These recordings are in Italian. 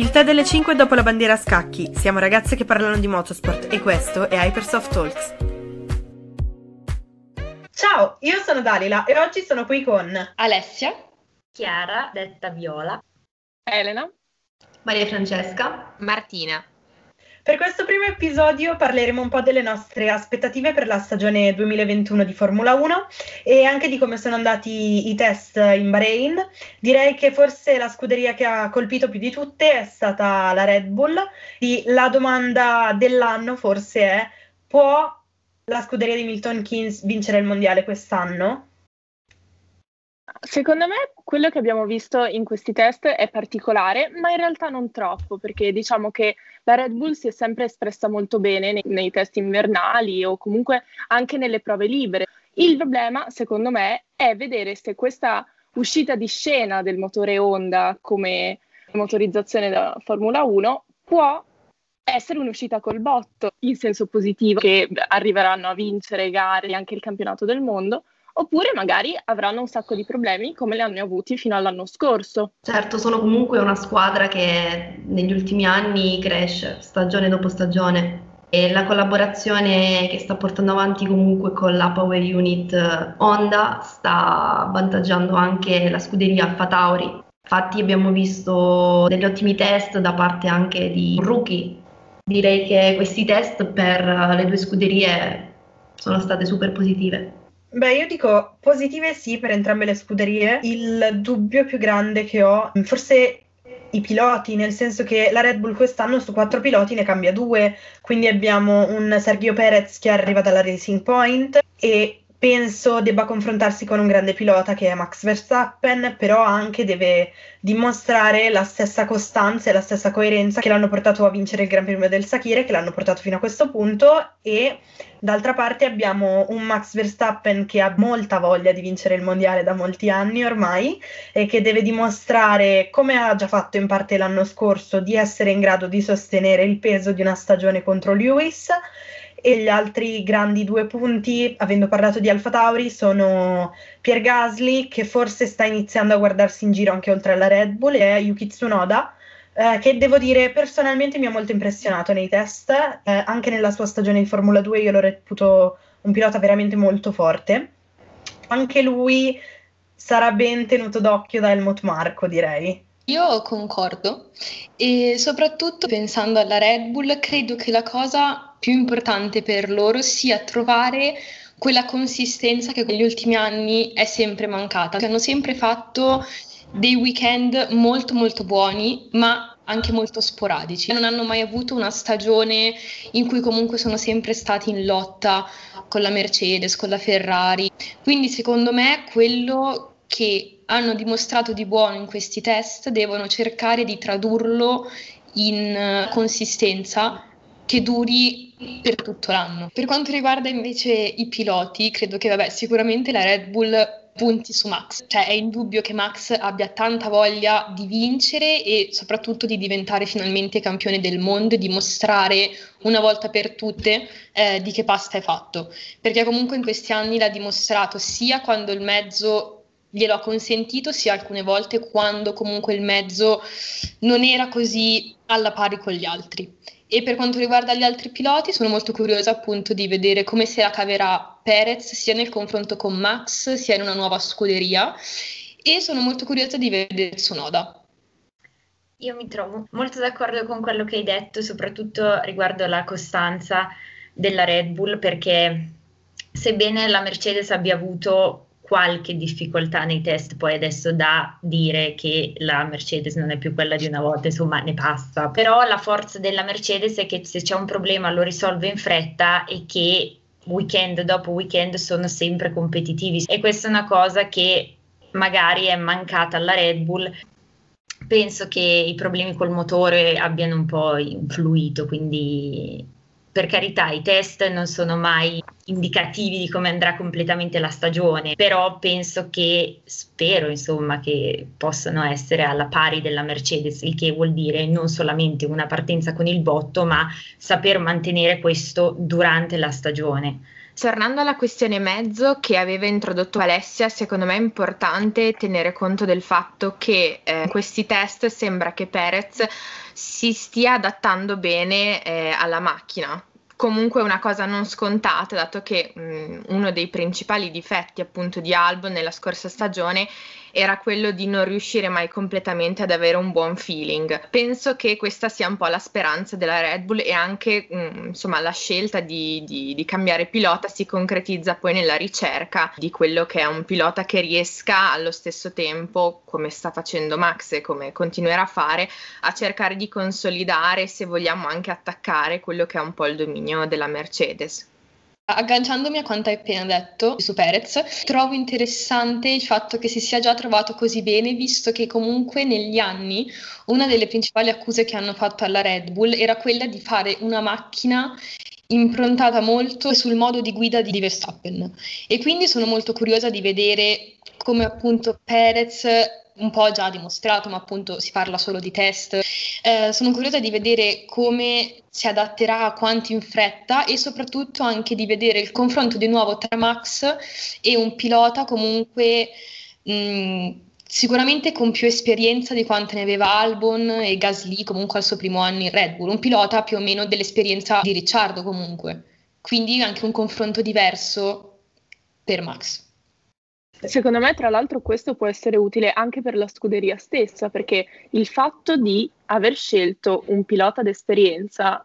Il tè delle 5 dopo la bandiera a scacchi. Siamo ragazze che parlano di motorsport e questo è Hypersoft Talks. Ciao, io sono Dalila e oggi sono qui con Alessia, Chiara, detta Viola, Elena, Maria Francesca, Martina. Per questo primo episodio parleremo un po' delle nostre aspettative per la stagione 2021 di Formula 1 e anche di come sono andati i test in Bahrain. Direi che forse la scuderia che ha colpito più di tutte è stata la Red Bull. E la domanda dell'anno forse è: può la scuderia di Milton Keynes vincere il mondiale quest'anno? Secondo me quello che abbiamo visto in questi test è particolare, ma in realtà non troppo, perché diciamo che la Red Bull si è sempre espressa molto bene nei, nei test invernali o comunque anche nelle prove libere. Il problema, secondo me, è vedere se questa uscita di scena del motore Honda come motorizzazione da Formula 1 può essere un'uscita col botto, in senso positivo, che arriveranno a vincere gare e anche il campionato del mondo, oppure magari avranno un sacco di problemi come li hanno avuti fino all'anno scorso. Certo, sono comunque una squadra che negli ultimi anni cresce stagione dopo stagione e la collaborazione che sta portando avanti comunque con la Power Unit eh, Honda sta avvantaggiando anche la scuderia Alfa Tauri. Infatti abbiamo visto degli ottimi test da parte anche di rookie. Direi che questi test per le due scuderie sono state super positive. Beh, io dico positive sì per entrambe le scuderie. Il dubbio più grande che ho, forse i piloti, nel senso che la Red Bull quest'anno su quattro piloti ne cambia due, quindi abbiamo un Sergio Perez che arriva dalla Racing Point e penso debba confrontarsi con un grande pilota che è Max Verstappen, però anche deve dimostrare la stessa costanza e la stessa coerenza che l'hanno portato a vincere il Gran Premio del Sakire, che l'hanno portato fino a questo punto e d'altra parte abbiamo un Max Verstappen che ha molta voglia di vincere il mondiale da molti anni ormai e che deve dimostrare, come ha già fatto in parte l'anno scorso, di essere in grado di sostenere il peso di una stagione contro Lewis e gli altri grandi due punti, avendo parlato di Alfa Tauri, sono Pier Gasly, che forse sta iniziando a guardarsi in giro anche oltre alla Red Bull, e Yuki Tsunoda, eh, che devo dire personalmente mi ha molto impressionato nei test, eh, anche nella sua stagione in Formula 2 io lo reputo un pilota veramente molto forte. Anche lui sarà ben tenuto d'occhio da Helmut Marco, direi. Io concordo e soprattutto pensando alla Red Bull, credo che la cosa più importante per loro sia trovare quella consistenza che negli ultimi anni è sempre mancata. Hanno sempre fatto dei weekend molto molto buoni, ma anche molto sporadici. Non hanno mai avuto una stagione in cui comunque sono sempre stati in lotta con la Mercedes, con la Ferrari. Quindi secondo me quello che hanno dimostrato di buono in questi test devono cercare di tradurlo in eh, consistenza che duri per tutto l'anno. Per quanto riguarda invece i piloti, credo che vabbè, sicuramente la Red Bull punti su Max, cioè è indubbio che Max abbia tanta voglia di vincere e soprattutto di diventare finalmente campione del mondo e dimostrare una volta per tutte eh, di che pasta è fatto, perché comunque in questi anni l'ha dimostrato sia quando il mezzo glielo ha consentito sia alcune volte quando comunque il mezzo non era così alla pari con gli altri. E per quanto riguarda gli altri piloti, sono molto curiosa appunto di vedere come se la caverà Perez sia nel confronto con Max, sia in una nuova scuderia. E sono molto curiosa di vedere Tsunoda. Io mi trovo molto d'accordo con quello che hai detto, soprattutto riguardo alla costanza della Red Bull, perché sebbene la Mercedes abbia avuto qualche difficoltà nei test, poi adesso da dire che la Mercedes non è più quella di una volta, insomma ne passa, però la forza della Mercedes è che se c'è un problema lo risolve in fretta e che weekend dopo weekend sono sempre competitivi. E questa è una cosa che magari è mancata alla Red Bull. Penso che i problemi col motore abbiano un po' influito, quindi per carità, i test non sono mai indicativi di come andrà completamente la stagione, però penso che, spero insomma, che possano essere alla pari della Mercedes, il che vuol dire non solamente una partenza con il botto, ma saper mantenere questo durante la stagione. Tornando alla questione mezzo che aveva introdotto Alessia, secondo me è importante tenere conto del fatto che eh, in questi test sembra che Perez si stia adattando bene eh, alla macchina, comunque una cosa non scontata, dato che mh, uno dei principali difetti appunto di Albon nella scorsa stagione era quello di non riuscire mai completamente ad avere un buon feeling. Penso che questa sia un po' la speranza della Red Bull e anche mh, insomma la scelta di, di, di, cambiare pilota si concretizza poi nella ricerca di quello che è un pilota che riesca allo stesso tempo, come sta facendo Max e come continuerà a fare, a cercare di consolidare, se vogliamo anche attaccare quello che è un po' il dominio della Mercedes. Agganciandomi a quanto hai appena detto su Perez, trovo interessante il fatto che si sia già trovato così bene, visto che comunque negli anni una delle principali accuse che hanno fatto alla Red Bull era quella di fare una macchina improntata molto sul modo di guida di Verstappen. E quindi sono molto curiosa di vedere come appunto Perez un po' già dimostrato, ma appunto si parla solo di test. Eh, sono curiosa di vedere come si adatterà a quanto in fretta e soprattutto anche di vedere il confronto di nuovo tra Max e un pilota comunque mh, sicuramente con più esperienza di quante ne aveva Albon e Gasly comunque al suo primo anno in Red Bull, un pilota più o meno dell'esperienza di Ricciardo comunque, quindi anche un confronto diverso per Max. Secondo me, tra l'altro, questo può essere utile anche per la scuderia stessa, perché il fatto di aver scelto un pilota d'esperienza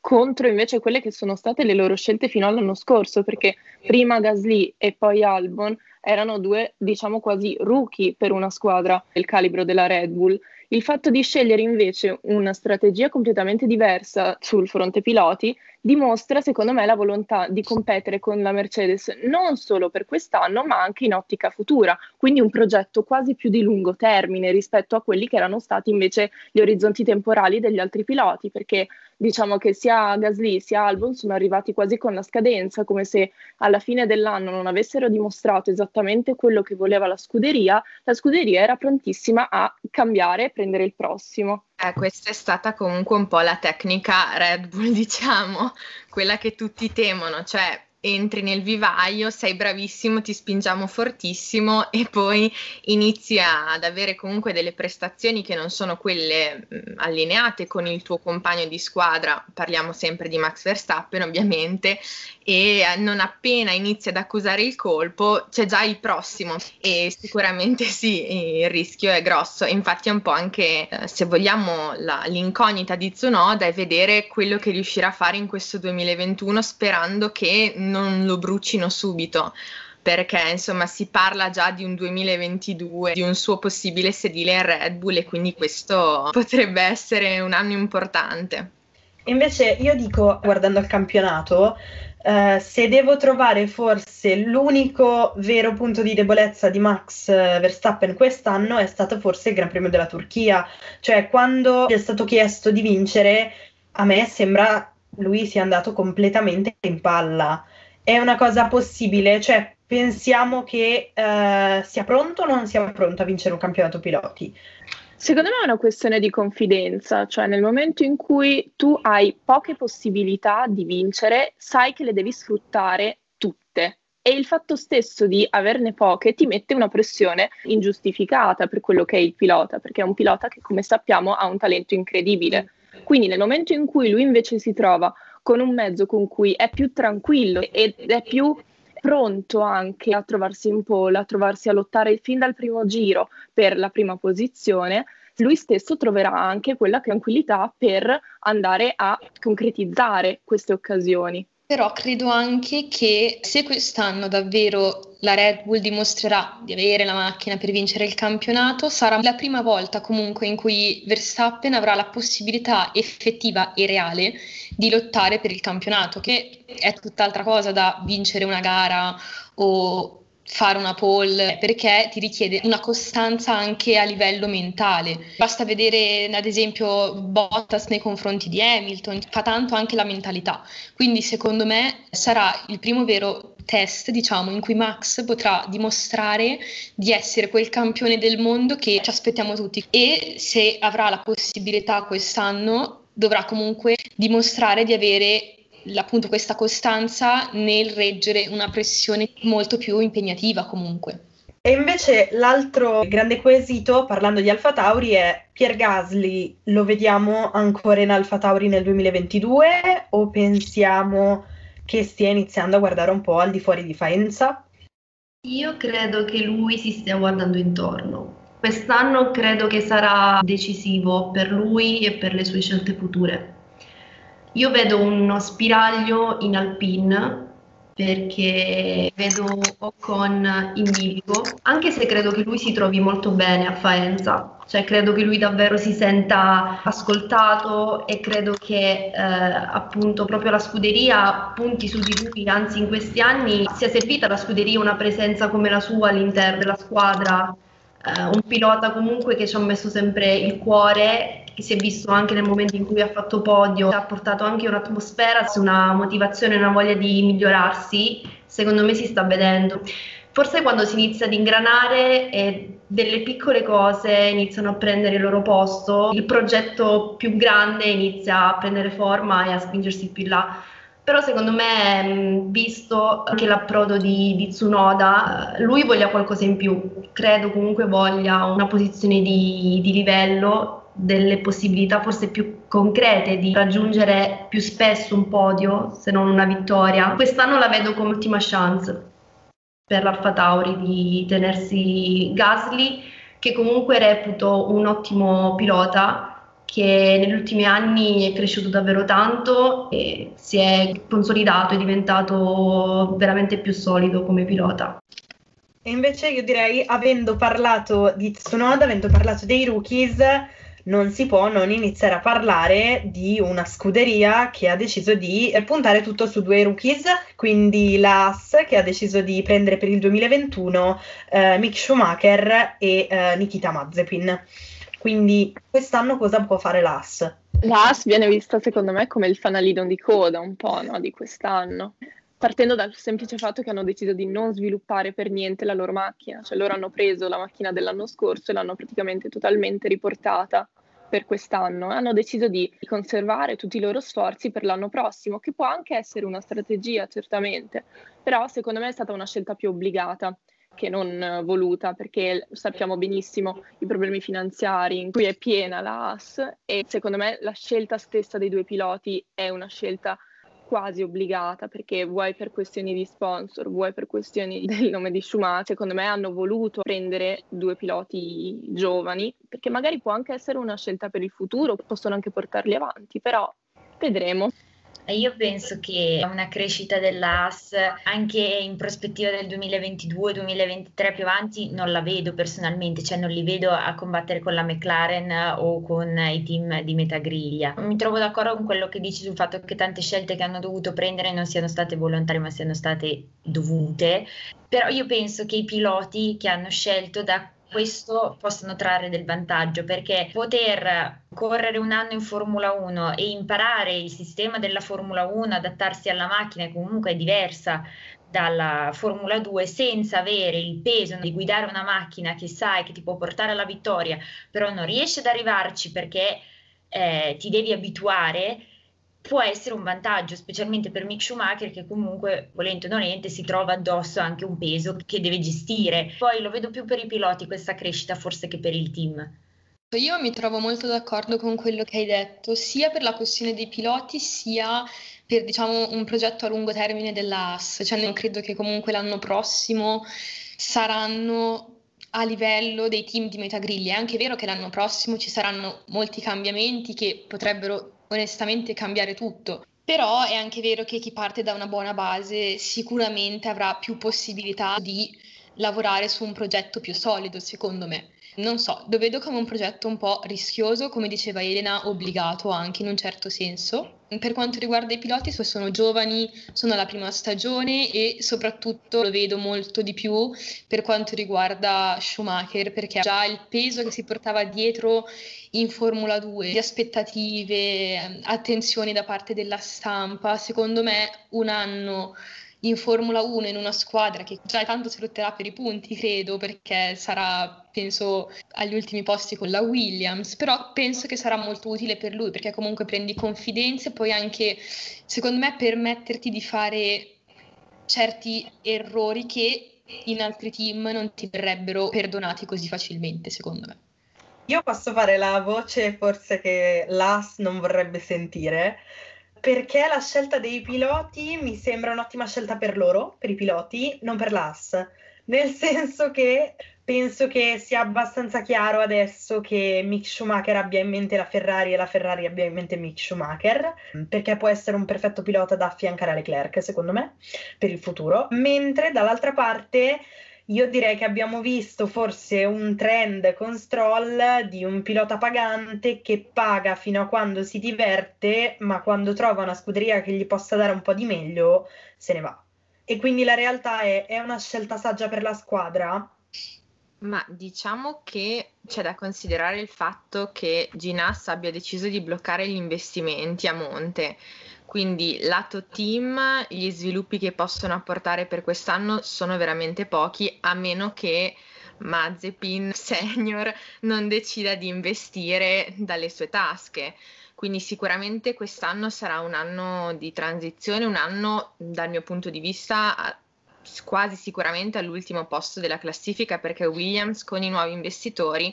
contro invece quelle che sono state le loro scelte fino all'anno scorso, perché prima Gasly e poi Albon erano due, diciamo quasi rookie per una squadra del calibro della Red Bull. Il fatto di scegliere invece una strategia completamente diversa sul fronte piloti dimostra, secondo me, la volontà di competere con la Mercedes non solo per quest'anno, ma anche in ottica futura, quindi un progetto quasi più di lungo termine rispetto a quelli che erano stati invece gli orizzonti temporali degli altri piloti, perché diciamo che sia Gasly sia Albon sono arrivati quasi con la scadenza, come se alla fine dell'anno non avessero dimostrato esattamente quello che voleva la scuderia, la scuderia era prontissima a cambiare e prendere il prossimo. Eh, questa è stata comunque un po' la tecnica Red Bull, diciamo, quella che tutti temono, cioè entri nel vivaio, sei bravissimo, ti spingiamo fortissimo e poi inizi ad avere comunque delle prestazioni che non sono quelle mh, allineate con il tuo compagno di squadra, parliamo sempre di Max Verstappen ovviamente, e non appena inizi ad accusare il colpo c'è già il prossimo e sicuramente sì, il rischio è grosso. Infatti è un po' anche, eh, se vogliamo, la, l'incognita di Tsunoda è vedere quello che riuscirà a fare in questo 2021 sperando che non lo brucino subito perché insomma si parla già di un 2022, di un suo possibile sedile in Red Bull e quindi questo potrebbe essere un anno importante. Invece io dico, guardando il campionato, Uh, se devo trovare forse l'unico vero punto di debolezza di Max uh, Verstappen quest'anno è stato forse il Gran Premio della Turchia, cioè quando gli è stato chiesto di vincere, a me sembra lui sia andato completamente in palla. È una cosa possibile, cioè pensiamo che uh, sia pronto o non sia pronto a vincere un campionato piloti? Secondo me è una questione di confidenza, cioè nel momento in cui tu hai poche possibilità di vincere, sai che le devi sfruttare tutte. E il fatto stesso di averne poche ti mette una pressione ingiustificata per quello che è il pilota, perché è un pilota che, come sappiamo, ha un talento incredibile. Quindi nel momento in cui lui invece si trova con un mezzo con cui è più tranquillo ed è più pronto anche a trovarsi in pole, a trovarsi a lottare fin dal primo giro per la prima posizione, lui stesso troverà anche quella tranquillità per andare a concretizzare queste occasioni. Però credo anche che se quest'anno davvero la Red Bull dimostrerà di avere la macchina per vincere il campionato, sarà la prima volta comunque in cui Verstappen avrà la possibilità effettiva e reale di lottare per il campionato, che è tutt'altra cosa da vincere una gara o fare una pole perché ti richiede una costanza anche a livello mentale. Basta vedere ad esempio Bottas nei confronti di Hamilton, fa tanto anche la mentalità. Quindi secondo me sarà il primo vero test, diciamo, in cui Max potrà dimostrare di essere quel campione del mondo che ci aspettiamo tutti e se avrà la possibilità quest'anno dovrà comunque dimostrare di avere appunto questa costanza nel reggere una pressione molto più impegnativa comunque. E invece l'altro grande quesito, parlando di Alfa Tauri, è Pier Gasly lo vediamo ancora in Alfa Tauri nel 2022 o pensiamo che stia iniziando a guardare un po' al di fuori di Faenza? Io credo che lui si stia guardando intorno. Quest'anno credo che sarà decisivo per lui e per le sue scelte future. Io vedo uno spiraglio in Alpine perché vedo Ocon in bilico, anche se credo che lui si trovi molto bene a Faenza, cioè credo che lui davvero si senta ascoltato e credo che eh, appunto proprio la scuderia punti su di lui, anzi in questi anni sia servita alla scuderia una presenza come la sua all'interno della squadra, eh, un pilota comunque che ci ha messo sempre il cuore che si è visto anche nel momento in cui ha fatto podio, ha portato anche un'atmosfera, una motivazione, una voglia di migliorarsi, secondo me si sta vedendo. Forse quando si inizia ad ingranare e delle piccole cose iniziano a prendere il loro posto, il progetto più grande inizia a prendere forma e a spingersi più in là. Però secondo me, visto anche l'approdo di, di, Tsunoda, lui voglia qualcosa in più. Credo comunque voglia una posizione di, di livello delle possibilità forse più concrete di raggiungere più spesso un podio, se non una vittoria. Quest'anno la vedo come ultima chance per l'Alfa Tauri di tenersi Gasly, che comunque reputo un ottimo pilota che negli ultimi anni è cresciuto davvero tanto e si è consolidato, è diventato veramente più solido come pilota. E invece io direi, avendo parlato di Tsunoda, avendo parlato dei rookies, non si può non iniziare a parlare di una scuderia che ha deciso di puntare tutto su due rookies, quindi l'AS che ha deciso di prendere per il 2021 eh, Mick Schumacher e eh, Nikita Mazepin. Quindi quest'anno cosa può fare l'AS? L'AS viene vista secondo me come il fanalino di coda un po' no, di quest'anno partendo dal semplice fatto che hanno deciso di non sviluppare per niente la loro macchina, cioè loro hanno preso la macchina dell'anno scorso e l'hanno praticamente totalmente riportata per quest'anno, hanno deciso di conservare tutti i loro sforzi per l'anno prossimo, che può anche essere una strategia certamente, però secondo me è stata una scelta più obbligata che non voluta, perché sappiamo benissimo i problemi finanziari in cui è piena la AS e secondo me la scelta stessa dei due piloti è una scelta quasi obbligata perché vuoi per questioni di sponsor, vuoi per questioni del nome di Schumacher, secondo me hanno voluto prendere due piloti giovani perché magari può anche essere una scelta per il futuro, possono anche portarli avanti, però vedremo. Io penso che una crescita dell'AS anche in prospettiva del 2022-2023 più avanti non la vedo personalmente, cioè non li vedo a combattere con la McLaren o con i team di metagriglia. Mi trovo d'accordo con quello che dici sul fatto che tante scelte che hanno dovuto prendere non siano state volontarie ma siano state dovute, però io penso che i piloti che hanno scelto da questo possono trarre del vantaggio perché poter correre un anno in Formula 1 e imparare il sistema della Formula 1, adattarsi alla macchina che comunque è diversa dalla Formula 2 senza avere il peso di guidare una macchina che sai che ti può portare alla vittoria, però non riesci ad arrivarci perché eh, ti devi abituare può essere un vantaggio, specialmente per Mick Schumacher che comunque, volente o nolente, si trova addosso anche un peso che deve gestire. Poi lo vedo più per i piloti questa crescita forse che per il team. Io mi trovo molto d'accordo con quello che hai detto, sia per la questione dei piloti, sia per diciamo, un progetto a lungo termine dell'AS. Cioè, non credo che comunque l'anno prossimo saranno a livello dei team di metagriglia. È anche vero che l'anno prossimo ci saranno molti cambiamenti che potrebbero onestamente cambiare tutto. Però è anche vero che chi parte da una buona base sicuramente avrà più possibilità di lavorare su un progetto più solido, secondo me. Non so, lo vedo come un progetto un po' rischioso, come diceva Elena, obbligato anche in un certo senso. Per quanto riguarda i piloti, sono giovani, sono alla prima stagione e soprattutto lo vedo molto di più per quanto riguarda Schumacher, perché già il peso che si portava dietro in Formula 2, di aspettative, attenzioni da parte della stampa, secondo me un anno in Formula 1 in una squadra che già tanto si lotterà per i punti, credo, perché sarà, penso, agli ultimi posti con la Williams, però penso che sarà molto utile per lui perché comunque prendi confidenza e poi anche, secondo me, permetterti di fare certi errori che in altri team non ti verrebbero perdonati così facilmente, secondo me. Io posso fare la voce forse che l'AS non vorrebbe sentire, perché la scelta dei piloti mi sembra un'ottima scelta per loro, per i piloti, non per l'AS. Nel senso che penso che sia abbastanza chiaro adesso che Mick Schumacher abbia in mente la Ferrari e la Ferrari abbia in mente Mick Schumacher, perché può essere un perfetto pilota da affiancare a Leclerc, secondo me, per il futuro. Mentre dall'altra parte io direi che abbiamo visto forse un trend con Stroll di un pilota pagante che paga fino a quando si diverte, ma quando trova una scuderia che gli possa dare un po' di meglio, se ne va. E quindi la realtà è, è una scelta saggia per la squadra? Ma diciamo che c'è da considerare il fatto che Ginas abbia deciso di bloccare gli investimenti a monte quindi lato team, gli sviluppi che possono apportare per quest'anno sono veramente pochi, a meno che Mazepin senior non decida di investire dalle sue tasche. Quindi sicuramente quest'anno sarà un anno di transizione, un anno dal mio punto di vista quasi sicuramente all'ultimo posto della classifica perché Williams con i nuovi investitori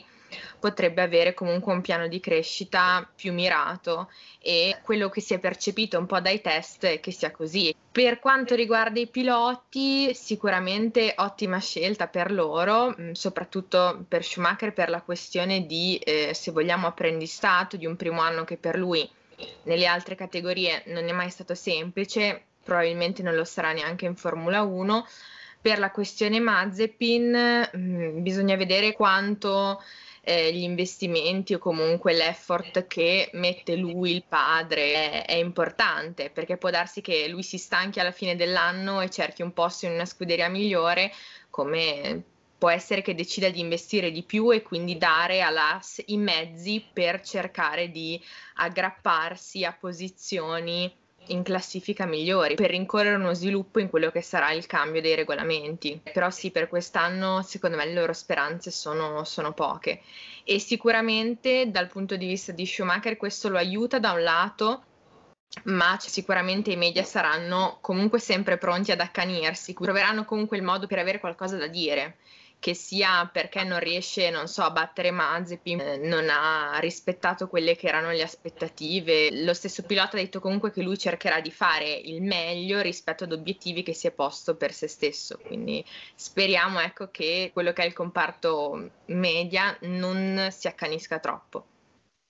potrebbe avere comunque un piano di crescita più mirato e quello che si è percepito un po' dai test è che sia così. Per quanto riguarda i piloti, sicuramente ottima scelta per loro, mm, soprattutto per Schumacher per la questione di, eh, se vogliamo, apprendistato di un primo anno che per lui nelle altre categorie non è mai stato semplice, probabilmente non lo sarà neanche in Formula 1. Per la questione Mazepin mh, mm, bisogna vedere quanto eh, gli investimenti o comunque l'effort che mette lui, il padre, è, è, importante perché può darsi che lui si stanchi alla fine dell'anno e cerchi un posto in una scuderia migliore, come può essere che decida di investire di più e quindi dare all'AS i mezzi per cercare di aggrapparsi a posizioni in classifica migliori per rincorrere uno sviluppo in quello che sarà il cambio dei regolamenti. Però sì, per quest'anno secondo me le loro speranze sono, sono poche e sicuramente dal punto di vista di Schumacher questo lo aiuta da un lato ma sicuramente i media saranno comunque sempre pronti ad accanirsi, troveranno comunque il modo per avere qualcosa da dire che sia perché non riesce, non so, a battere Mazepin, eh, non ha rispettato quelle che erano le aspettative. Lo stesso pilota ha detto comunque che lui cercherà di fare il meglio rispetto ad obiettivi che si è posto per se stesso. Quindi speriamo ecco, che quello che è il comparto media non si accanisca troppo.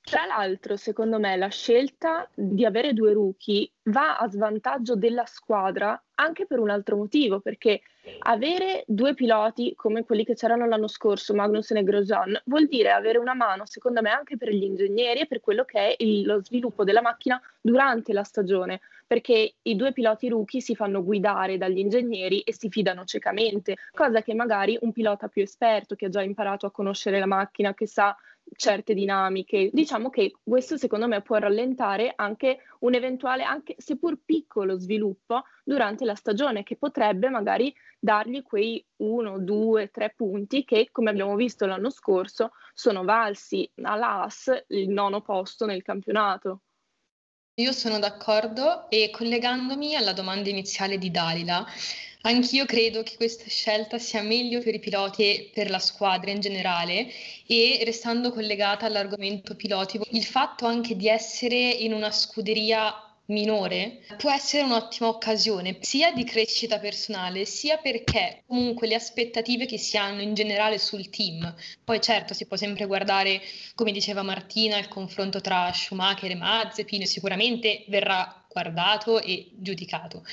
Tra l'altro, secondo me, la scelta di avere due rookie va a svantaggio della squadra anche per un altro motivo, perché avere due piloti come quelli che c'erano l'anno scorso, Magnussen e Grosjean, vuol dire avere una mano, secondo me, anche per gli ingegneri e per quello che è il, lo sviluppo della macchina durante la stagione, perché i due piloti rookie si fanno guidare dagli ingegneri e si fidano ciecamente, cosa che magari un pilota più esperto che ha già imparato a conoscere la macchina, che sa certe dinamiche. Diciamo che questo secondo me può rallentare anche un eventuale, anche seppur piccolo sviluppo durante la stagione, che potrebbe magari dargli quei uno, due, tre punti che, come abbiamo visto l'anno scorso, sono valsi all'AS il nono posto nel campionato. Io sono d'accordo e collegandomi alla domanda iniziale di Dalila, Anch'io credo che questa scelta sia meglio per i piloti e per la squadra in generale. E restando collegata all'argomento piloti, il fatto anche di essere in una scuderia minore può essere un'ottima occasione sia di crescita personale sia perché comunque le aspettative che si hanno in generale sul team. Poi certo si può sempre guardare come diceva Martina il confronto tra Schumacher e Mazepin sicuramente verrà guardato e giudicato.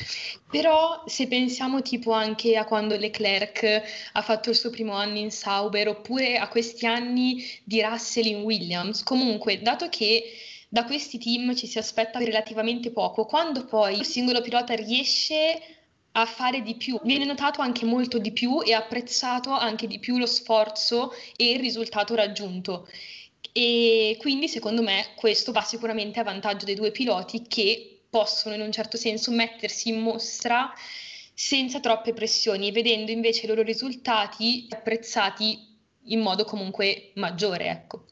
Però se pensiamo tipo anche a quando Leclerc ha fatto il suo primo anno in Sauber oppure a questi anni di Russell in Williams, comunque dato che da questi team ci si aspetta relativamente poco, quando poi il singolo pilota riesce a fare di più, viene notato anche molto di più e apprezzato anche di più lo sforzo e il risultato raggiunto. E quindi secondo me questo va sicuramente a vantaggio dei due piloti che possono in un certo senso mettersi in mostra senza troppe pressioni, vedendo invece i loro risultati apprezzati in modo comunque maggiore, ecco.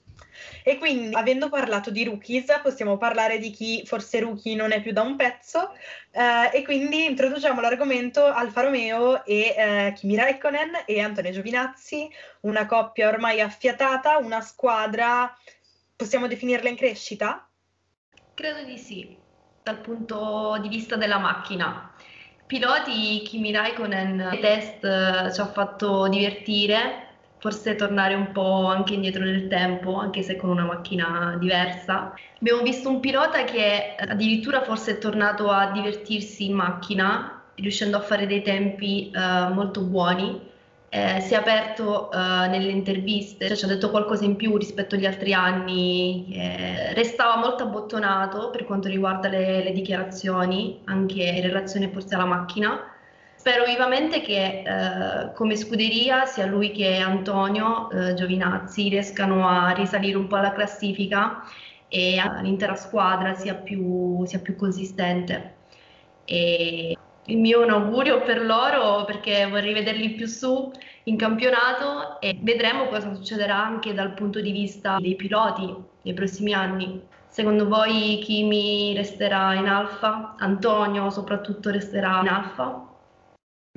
E quindi, avendo parlato di rookies, possiamo parlare di chi forse rookie non è più da un pezzo. Eh, e quindi introduciamo l'argomento Alfa Romeo e eh, Kimi Raikkonen e Antonio Giovinazzi, una coppia ormai affiatata, una squadra, possiamo definirla in crescita? Credo di sì, dal punto di vista della macchina. Piloti, Kimi Raikkonen, il test eh, ci ha fatto divertire, forse tornare un po' anche indietro nel tempo, anche se con una macchina diversa. Abbiamo visto un pilota che addirittura forse è tornato a divertirsi in macchina, riuscendo a fare dei tempi uh, molto buoni. Eh, si è aperto uh, nelle interviste, cioè ci ha detto qualcosa in più rispetto agli altri anni, eh, restava molto abbottonato per quanto riguarda le, le dichiarazioni, anche in relazione forse alla macchina Spero vivamente che eh, come scuderia sia lui che Antonio eh, Giovinazzi riescano a risalire un po' alla classifica e l'intera squadra sia più, sia più consistente. E il mio un augurio per loro perché vorrei vederli più su in campionato e vedremo cosa succederà anche dal punto di vista dei piloti nei prossimi anni. Secondo voi Kimi resterà in alfa? Antonio soprattutto resterà in alfa?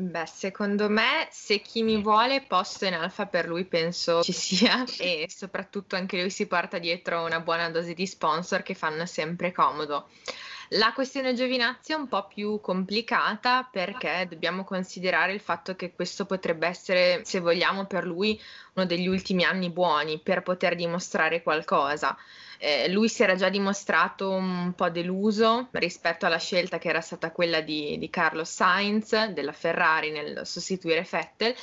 Beh, secondo me se chi mi vuole posto in alfa per lui penso ci sia e soprattutto anche lui si porta dietro una buona dose di sponsor che fanno sempre comodo. La questione Giovinazzi è un po' più complicata perché dobbiamo considerare il fatto che questo potrebbe essere, se vogliamo, per lui uno degli ultimi anni buoni per poter dimostrare qualcosa. Eh, lui si era già dimostrato un po' deluso rispetto alla scelta che era stata quella di, di Carlos Sainz della Ferrari nel sostituire Vettel,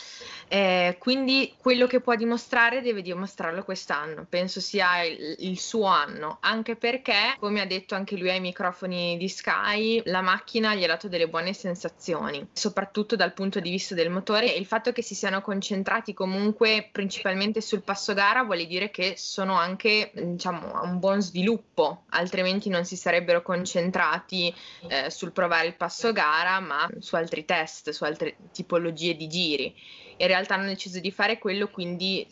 eh, quindi quello che può dimostrare deve dimostrarlo quest'anno, penso sia il, il suo anno, anche perché, come ha detto anche lui ai microfoni di Sky, la macchina gli ha dato delle buone sensazioni, soprattutto dal punto di vista del motore. Il fatto che si siano concentrati comunque principalmente sul passo gara vuol dire che sono anche diciamo un buon sviluppo, altrimenti non si sarebbero concentrati eh, sul provare il passo gara, ma su altri test, su altre tipologie di giri. In realtà hanno deciso di fare quello, quindi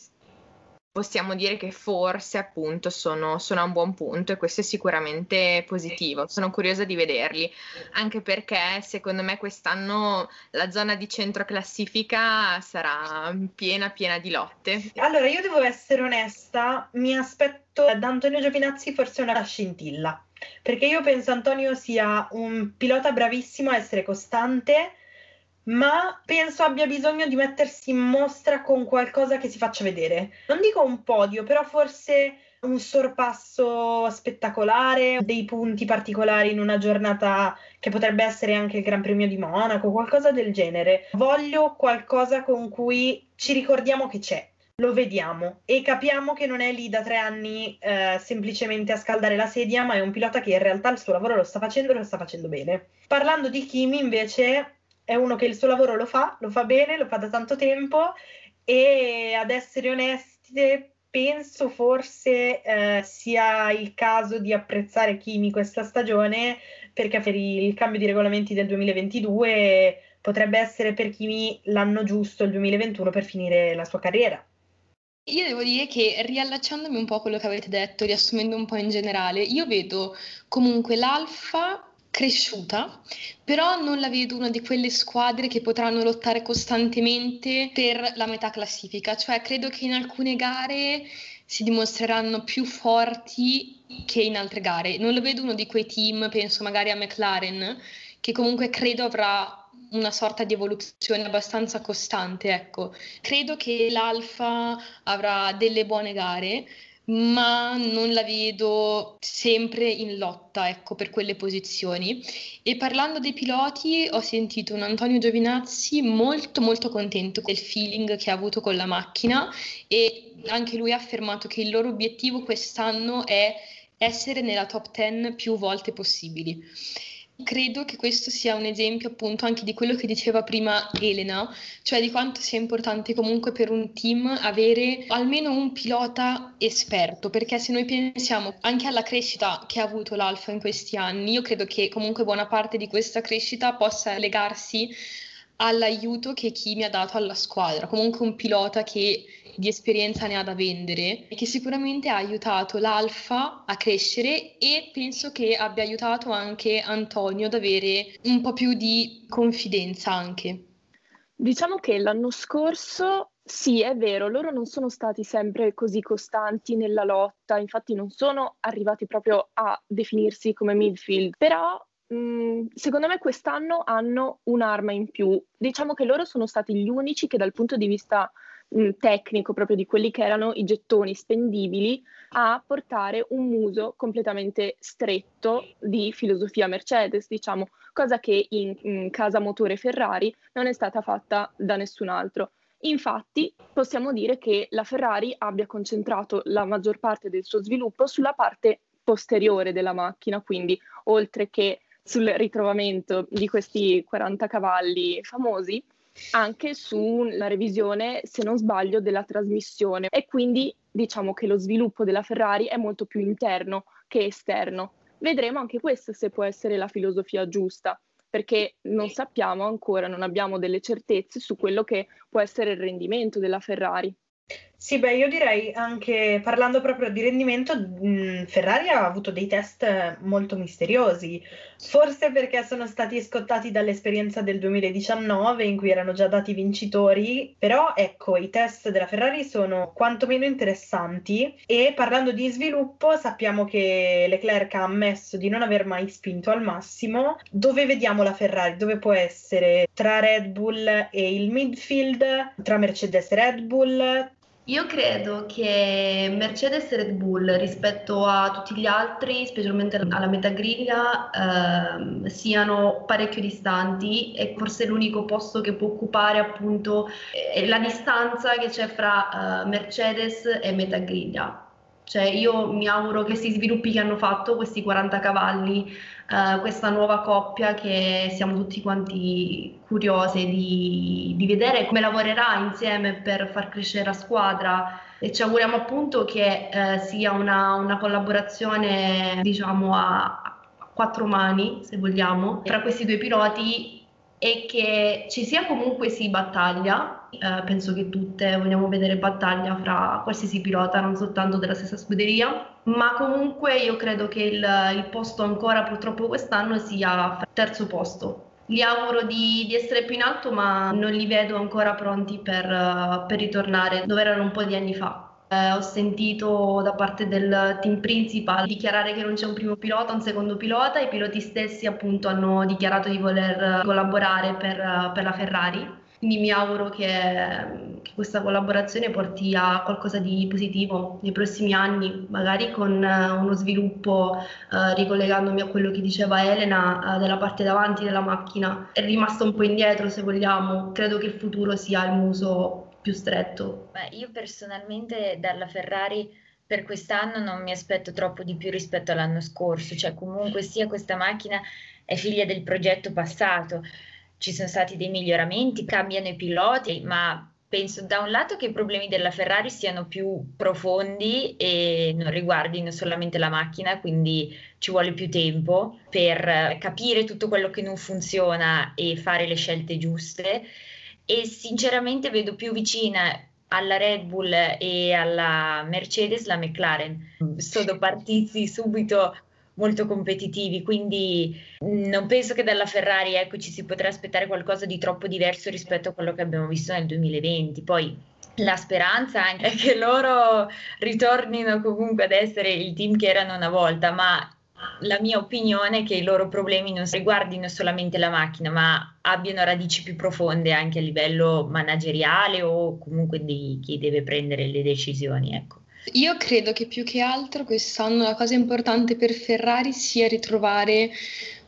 possiamo dire che forse appunto sono, sono, a un buon punto e questo è sicuramente positivo. Sono curiosa di vederli, anche perché secondo me quest'anno la zona di centro classifica sarà piena piena di lotte. Allora, io devo essere onesta, mi aspetto da Antonio Giovinazzi forse una scintilla, perché io penso Antonio sia un pilota bravissimo a essere costante ma penso abbia bisogno di mettersi in mostra con qualcosa che si faccia vedere. Non dico un podio, però forse un sorpasso spettacolare, dei punti particolari in una giornata che potrebbe essere anche il Gran Premio di Monaco, qualcosa del genere. Voglio qualcosa con cui ci ricordiamo che c'è. Lo vediamo e capiamo che non è lì da tre anni eh, semplicemente a scaldare la sedia, ma è un pilota che in realtà il suo lavoro lo sta facendo e lo sta facendo bene. Parlando di Kimi, invece, è uno che il suo lavoro lo fa, lo fa bene, lo fa da tanto tempo e ad essere onesti penso forse eh, sia il caso di apprezzare Kimi questa stagione perché per il cambio di regolamenti del 2022 potrebbe essere per Kimi l'anno giusto, il 2021, per finire la sua carriera. Io devo dire che riallacciandomi un po' a quello che avete detto, riassumendo un po' in generale, io vedo comunque l'alfa cresciuta, però non la vedo una di quelle squadre che potranno lottare costantemente per la metà classifica, cioè credo che in alcune gare si dimostreranno più forti che in altre gare. Non lo vedo uno di quei team, penso magari a McLaren, che comunque credo avrà una sorta di evoluzione abbastanza costante, ecco. Credo che l'Alfa avrà delle buone gare, ma non la vedo sempre in lotta, ecco, per quelle posizioni. E parlando dei piloti, ho sentito un Antonio Giovinazzi molto molto contento del feeling che ha avuto con la macchina e anche lui ha affermato che il loro obiettivo quest'anno è essere nella top 10 più volte possibili. Credo che questo sia un esempio appunto anche di quello che diceva prima Elena, cioè di quanto sia importante comunque per un team avere almeno un pilota esperto, perché se noi pensiamo anche alla crescita che ha avuto l'Alfa in questi anni, io credo che comunque buona parte di questa crescita possa legarsi all'aiuto che Kimi ha dato alla squadra, comunque un pilota che di esperienza ne ha da vendere e che sicuramente ha aiutato l'Alfa a crescere e penso che abbia aiutato anche Antonio ad avere un po' più di confidenza anche. Diciamo che l'anno scorso sì, è vero, loro non sono stati sempre così costanti nella lotta, infatti non sono arrivati proprio a definirsi come midfield, però mh, secondo me quest'anno hanno un'arma in più. Diciamo che loro sono stati gli unici che dal punto di vista mh, tecnico, proprio di quelli che erano i gettoni spendibili, a portare un muso completamente stretto di filosofia Mercedes, diciamo, cosa che in, in casa motore Ferrari non è stata fatta da nessun altro. Infatti possiamo dire che la Ferrari abbia concentrato la maggior parte del suo sviluppo sulla parte posteriore della macchina, quindi oltre che sul ritrovamento di questi 40 cavalli famosi, anche sulla revisione, se non sbaglio, della trasmissione e quindi diciamo che lo sviluppo della Ferrari è molto più interno che esterno. Vedremo anche questo se può essere la filosofia giusta, perché non sappiamo ancora, non abbiamo delle certezze su quello che può essere il rendimento della Ferrari. Sì, beh, io direi anche parlando proprio di rendimento, mh, Ferrari ha avuto dei test molto misteriosi, forse perché sono stati scottati dall'esperienza del 2019 in cui erano già dati vincitori, però ecco, i test della Ferrari sono quantomeno interessanti e parlando di sviluppo sappiamo che Leclerc ha ammesso di non aver mai spinto al massimo. Dove vediamo la Ferrari? Dove può essere? Tra Red Bull e il midfield, tra Mercedes e Red Bull, io credo che Mercedes e Red Bull rispetto a tutti gli altri, specialmente alla metà griglia, ehm, siano parecchio distanti e forse l'unico posto che può occupare appunto è la distanza che c'è fra uh, Mercedes e metà griglia. Cioè io mi auguro che si sviluppi che hanno fatto questi 40 cavalli, uh, questa nuova coppia che siamo tutti quanti curiosi di, di, vedere come lavorerà insieme per far crescere la squadra. E ci auguriamo appunto che uh, sia una, una, collaborazione diciamo a quattro mani se vogliamo tra questi due piloti e che ci sia comunque sì battaglia, eh, penso che tutte vogliamo vedere battaglia fra qualsiasi pilota, non soltanto della stessa scuderia, ma comunque io credo che il, il posto ancora purtroppo quest'anno sia terzo posto. Gli auguro di, di, essere più in alto, ma non li vedo ancora pronti per, per ritornare dove erano un po' di anni fa. Eh, ho sentito da parte del team principal dichiarare che non c'è un primo pilota, un secondo pilota, i piloti stessi appunto hanno dichiarato di voler collaborare per, per la Ferrari. Quindi mi auguro che, che, questa collaborazione porti a qualcosa di positivo nei prossimi anni, magari con uh, uno sviluppo, uh, ricollegandomi a quello che diceva Elena, uh, della parte davanti della macchina. È rimasta un po' indietro se vogliamo, credo che il futuro sia il muso più stretto? Beh, io personalmente dalla Ferrari per quest'anno non mi aspetto troppo di più rispetto all'anno scorso, cioè comunque sia questa macchina è figlia del progetto passato, ci sono stati dei miglioramenti, cambiano i piloti, ma penso da un lato che i problemi della Ferrari siano più profondi e non riguardino solamente la macchina, quindi ci vuole più tempo per capire tutto quello che non funziona e fare le scelte giuste e sinceramente vedo più vicina alla Red Bull e alla Mercedes la McLaren. Sono partiti subito molto competitivi, quindi non penso che dalla Ferrari ecco, ci si potrà aspettare qualcosa di troppo diverso rispetto a quello che abbiamo visto nel 2020. Poi la speranza è che loro ritornino comunque ad essere il team che erano una volta, ma la mia opinione è che i loro problemi non riguardino solamente la macchina, ma abbiano radici più profonde anche a livello manageriale o comunque di chi deve prendere le decisioni. Ecco. Io credo che più che altro quest'anno la cosa importante per Ferrari sia ritrovare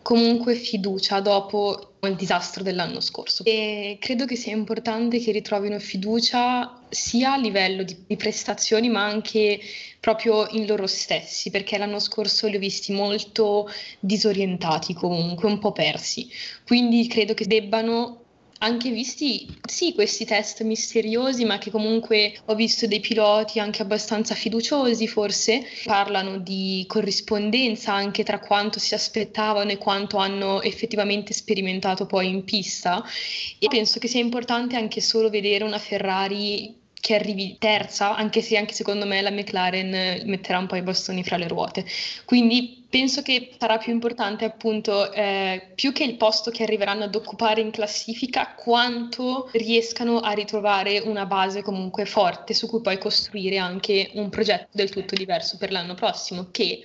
comunque fiducia dopo il disastro dell'anno scorso. E credo che sia importante che ritrovino fiducia sia a livello di, di, prestazioni ma anche proprio in loro stessi, perché l'anno scorso li ho visti molto disorientati comunque, un po' persi. Quindi credo che debbano anche visti, sì, questi test misteriosi, ma che comunque ho visto dei piloti anche abbastanza fiduciosi, forse, parlano di corrispondenza anche tra quanto si aspettavano e quanto hanno effettivamente sperimentato poi in pista. E penso che sia importante anche solo vedere una Ferrari che arrivi terza, anche se anche secondo me la McLaren metterà un po' i bastoni fra le ruote. Quindi penso che sarà più importante appunto eh, più che il posto che arriveranno ad occupare in classifica, quanto riescano a ritrovare una base comunque forte su cui poi costruire anche un progetto del tutto diverso per l'anno prossimo, che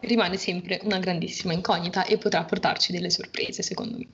rimane sempre una grandissima incognita e potrà portarci delle sorprese, secondo me.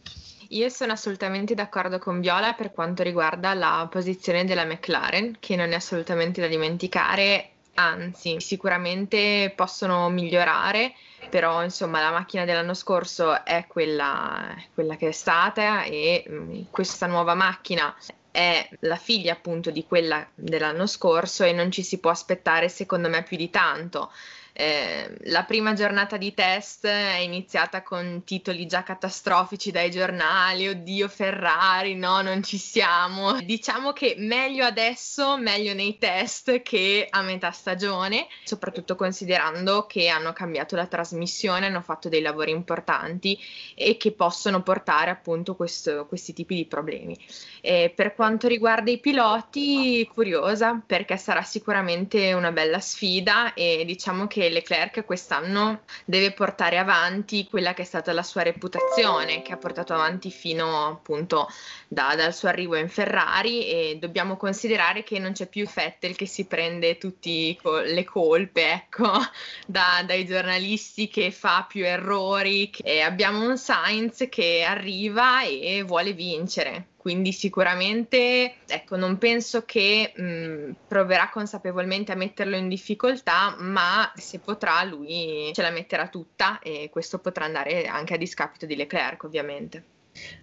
Io sono assolutamente d'accordo con Viola per quanto riguarda la posizione della McLaren, che non è assolutamente da dimenticare, anzi sicuramente possono migliorare, però insomma la macchina dell'anno scorso è quella, quella che è stata e mh, mm, questa nuova macchina è la figlia appunto di quella dell'anno scorso e non ci si può aspettare secondo me più di tanto. Eh, la prima giornata di test è iniziata con titoli già catastrofici dai giornali, oddio Ferrari, no, non ci siamo. Diciamo che meglio adesso, meglio nei test che a metà stagione, soprattutto considerando che hanno cambiato la trasmissione, hanno fatto dei lavori importanti e che possono portare appunto questo, questi tipi di problemi. Eh, per quanto riguarda i piloti, curiosa perché sarà sicuramente una bella sfida e diciamo che Leclerc quest'anno deve portare avanti quella che è stata la sua reputazione, che ha portato avanti fino appunto da, dal suo arrivo in Ferrari e dobbiamo considerare che non c'è più Vettel che si prende tutte le colpe, ecco, da, dai giornalisti che fa più errori. E abbiamo un Sainz che arriva e vuole vincere quindi sicuramente ecco, non penso che mh, proverà consapevolmente a metterlo in difficoltà, ma se potrà lui ce la metterà tutta e questo potrà andare anche a discapito di Leclerc ovviamente.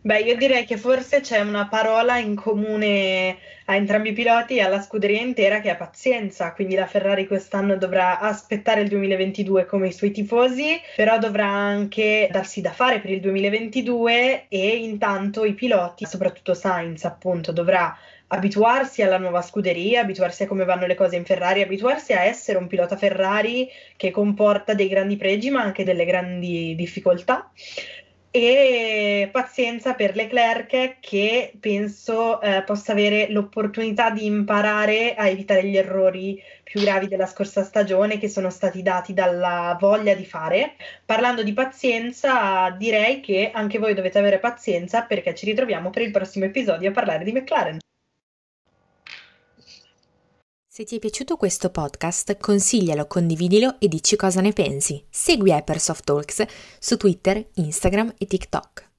Beh, io direi che forse c'è una parola in comune a entrambi i piloti e alla scuderia intera che è pazienza, quindi la Ferrari quest'anno dovrà aspettare il 2022 come i suoi tifosi, però dovrà anche darsi da fare per il 2022 e intanto i piloti, soprattutto Sainz appunto, dovrà abituarsi alla nuova scuderia, abituarsi a come vanno le cose in Ferrari, abituarsi a essere un pilota Ferrari che comporta dei grandi pregi ma anche delle grandi difficoltà e pazienza per Leclerc che penso eh, possa avere l'opportunità di imparare a evitare gli errori più gravi della scorsa stagione che sono stati dati dalla voglia di fare. Parlando di pazienza, direi che anche voi dovete avere pazienza perché ci ritroviamo per il prossimo episodio a parlare di McLaren. Se ti è piaciuto questo podcast, consiglialo, condividilo e dici cosa ne pensi. Segui Hypersoft Talks su Twitter, Instagram e TikTok.